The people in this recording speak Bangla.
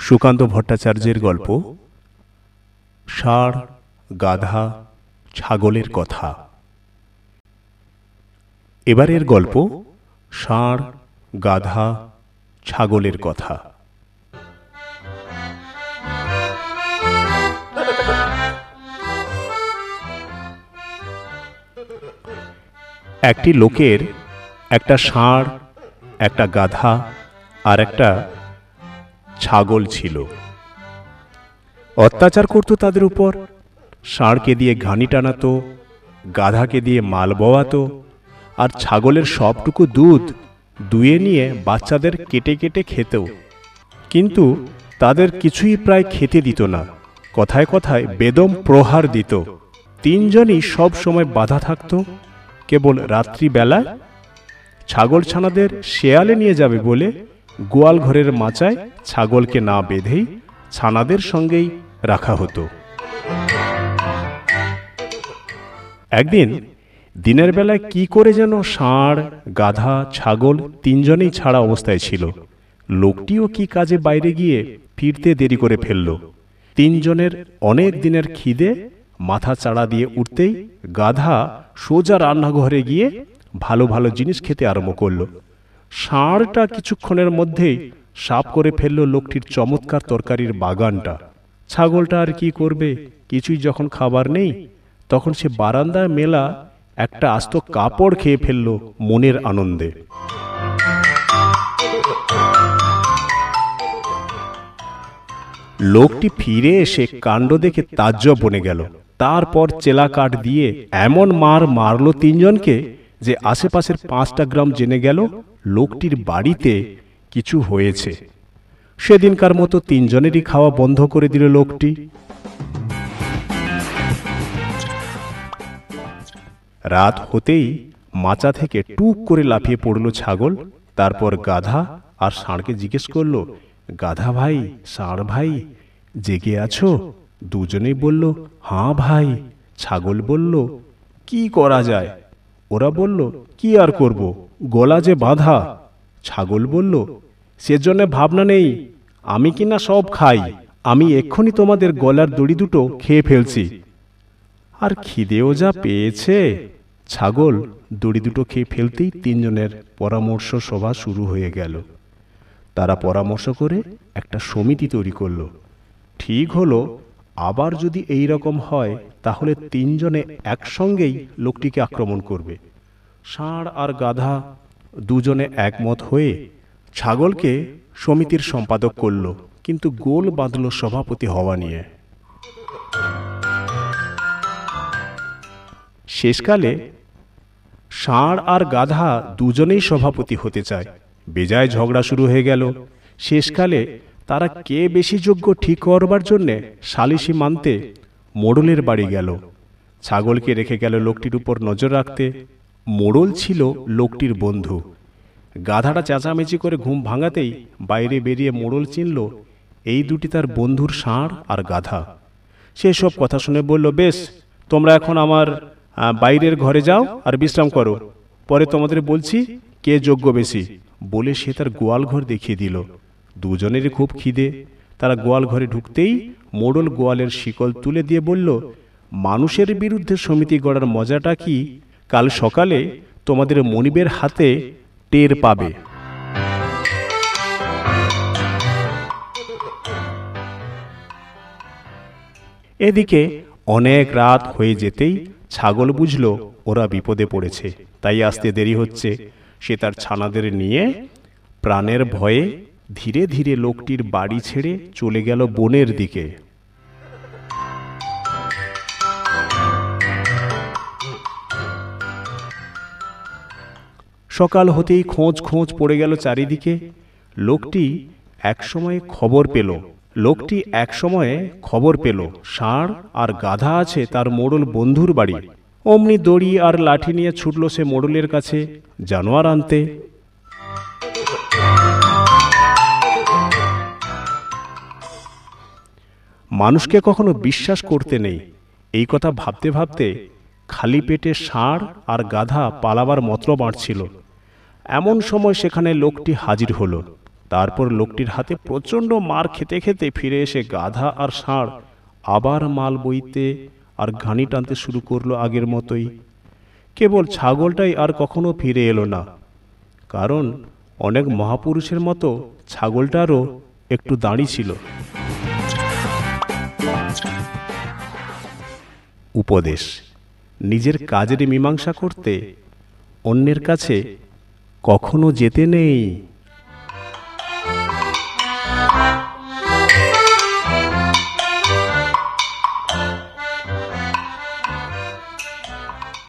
সুকান্ত ভট্টাচার্যের গল্প ষাঁড় গাধা ছাগলের কথা। এবারের গল্প ষাঁড় গাধা ছাগলের কথা। একটি লোকের একটা ষাঁড় একটা গাধা আর একটা ছাগল ছিল। অত্যাচার করতো তাদের উপর, ষাঁড়কে দিয়ে ঘানি টানাতো, গাধাকে দিয়ে মাল বওয়াতো, আর ছাগলের সবটুকু দুধ দুয়ে নিয়ে বাচ্চাদের কেটে কেটে খেতেও কিন্তু তাদের কিছুই প্রায় খেতে দিত না। কথায় কথায় বেদম প্রহার দিত। তিনজনই সব সময় বাধা থাকতো, কেবল রাত্রিবেলা ছাগল ছানাদের শেয়ালে নিয়ে যাবে বলে গোয়াল ঘরের মাচায় ছাগলকে না বেঁধেই ছানাদের সঙ্গেই রাখা হতো। একদিন দিনের বেলায় কি করে যেন ষাঁড়, গাধা, ছাগল তিনজনেই ছাড়া অবস্থায় ছিল। লোকটিও কি কাজে বাইরে গিয়ে ফিরতে দেরি করে ফেলল। তিনজনের অনেক দিনের খিদে, মাথা চাড়া দিয়ে উঠতেই গাধা সোজা রান্নাঘরে গিয়ে ভালো ভালো জিনিস খেতে আরম্ভ করল। ষাঁড়টা কিছুক্ষণের মধ্যেই সাপ করে ফেলল লোকটির চমৎকার তরকারির বাগানটা। ছাগলটা আর কি করবে? কিছুই যখন খাবার নেই, তখন সে বারান্দায় মেলা একটা আস্ত কাপড় খেয়ে ফেলল মনের আনন্দে। লোকটি ফিরে এসে কাণ্ড দেখে তাজ্জব বনে গেল। তারপর চেলা কাঠ দিয়ে এমন মার মারল তিনজনকে যে আশেপাশের পাঁচটা গ্রাম জেনে গেল লোকটির বাড়িতে কিছু হয়েছে। সেদিনকার মতো তিনজনেরই খাওয়া বন্ধ করে দিল লোকটি। রাত হতেই মাচা থেকে টুক করে লাফিয়ে পড়ল ছাগল, তারপর গাধা আর ষাঁড়কে জিজ্ঞেস করল, গাধা ভাই, ষাঁড় ভাই, জেগে আছো? দুজনেই বলল, হাঁ ভাই। ছাগল বলল, কি করা যায়? ওরা বলল, কি আর করব? গলা যে বাঁধা, ছাগল বলল, সেজন্য ভাবনা নেই, আমি কিনা সব খাই, আমি এক্ষুনি তোমাদের গলার দড়ি দুটো খেয়ে ফেলছি। আর খিদেও যা পেয়েছে, ছাগল দড়ি দুটো খেয়ে ফেলতেই তিনজনের পরামর্শ সভা শুরু হয়ে গেল। তারা পরামর্শ করে একটা সমিতি তৈরি করল। ঠিক হলো, আবার যদি এই রকম হয়, তাহলে তিনজনে একসঙ্গেই লোকটিকে আক্রমণ করবে। ষাঁড় আর গাধা দুজনে একমত হয়ে ছাগলকে সমিতির সম্পাদক করল, কিন্তু গোল বাঁধল সভাপতি হওয়া নিয়ে। শেষকালে ষাঁড় আর গাধা দুজনেই সভাপতি হতে চায়। বেজায় ঝগড়া শুরু হয়ে গেল। শেষকালে তারা কে বেশি যোগ্য ঠিক করবার জন্যে সালিশি মানতে মোড়লের বাড়ি গেল। ছাগলকে রেখে গেল লোকটির উপর নজর রাখতে। মোড়ল ছিল লোকটির বন্ধু। গাধাটা চেঁচামেচি করে ঘুম ভাঙাতেই বাইরে বেরিয়ে মোড়ল চিনল, এই দুটি তার বন্ধুর ষাঁড় আর গাধা। সে সব কথা শুনে বলল, বেশ, তোমরা এখন আমার বাইরের ঘরে যাও আর বিশ্রাম করো। পরে তোমাদের বলছি কে যোগ্য বেশি। বলে সে তার গোয়াল ঘর দেখিয়ে দিল। দুজনেরই খুব খিদে। তারা গোয়াল ঘরে ঢুকতেই মোড়ল গোয়ালের শিকল তুলে দিয়ে বলল, মানুষের বিরুদ্ধে সমিতি গড়ার মজাটা কি? কাল সকালে তোমাদের মনিবের হাতে টের পাবে। এদিকে অনেক রাত হয়ে যেতেই ছাগল বুঝল ওরা বিপদে পড়েছে, তাই আসতে দেরি হচ্ছে। সে তার ছানাদের নিয়ে প্রাণের ভয়ে ধীরে ধীরে লোকটির বাড়ি ছেড়ে চলে গেল বনের দিকে। সকাল হতেই খোঁজ খোঁজ পড়ে গেল চারিদিকে। লোকটি একসময় খবর পেল। লোকটি একসময়ে খবর পেল। ষাঁড় আর গাধা আছে তার মোড়ল বন্ধুর বাড়ি। অমনি দড়ি আর লাঠি নিয়ে ছুটল সে মোড়লের কাছে। জানোয়ার আনতে। মানুষকে কখনো বিশ্বাস করতে নেই। এই কথা ভাবতে ভাবতে খালি পেটে ষাঁড় আর গাধা পালাবার মতলব বাঁটছিল এমন সময় সেখানে লোকটি হাজির হলো। তারপর লোকটির হাতে প্রচণ্ড মার খেতে খেতে ফিরে এসে গাধা আর ষাঁড় আবার মাল বইতে আর ঘানি টানতে শুরু করল আগের মতোই। কেবল ছাগলটাই আর কখনো ফিরে এলো না। কারণ অনেক মহাপুরুষের মতো ছাগলটারও একটু দাঁড়ি ছিল। উপদেশ। নিজের কাজের মীমাংসা করতে অন্যের কাছে কখনো যেতে নেই।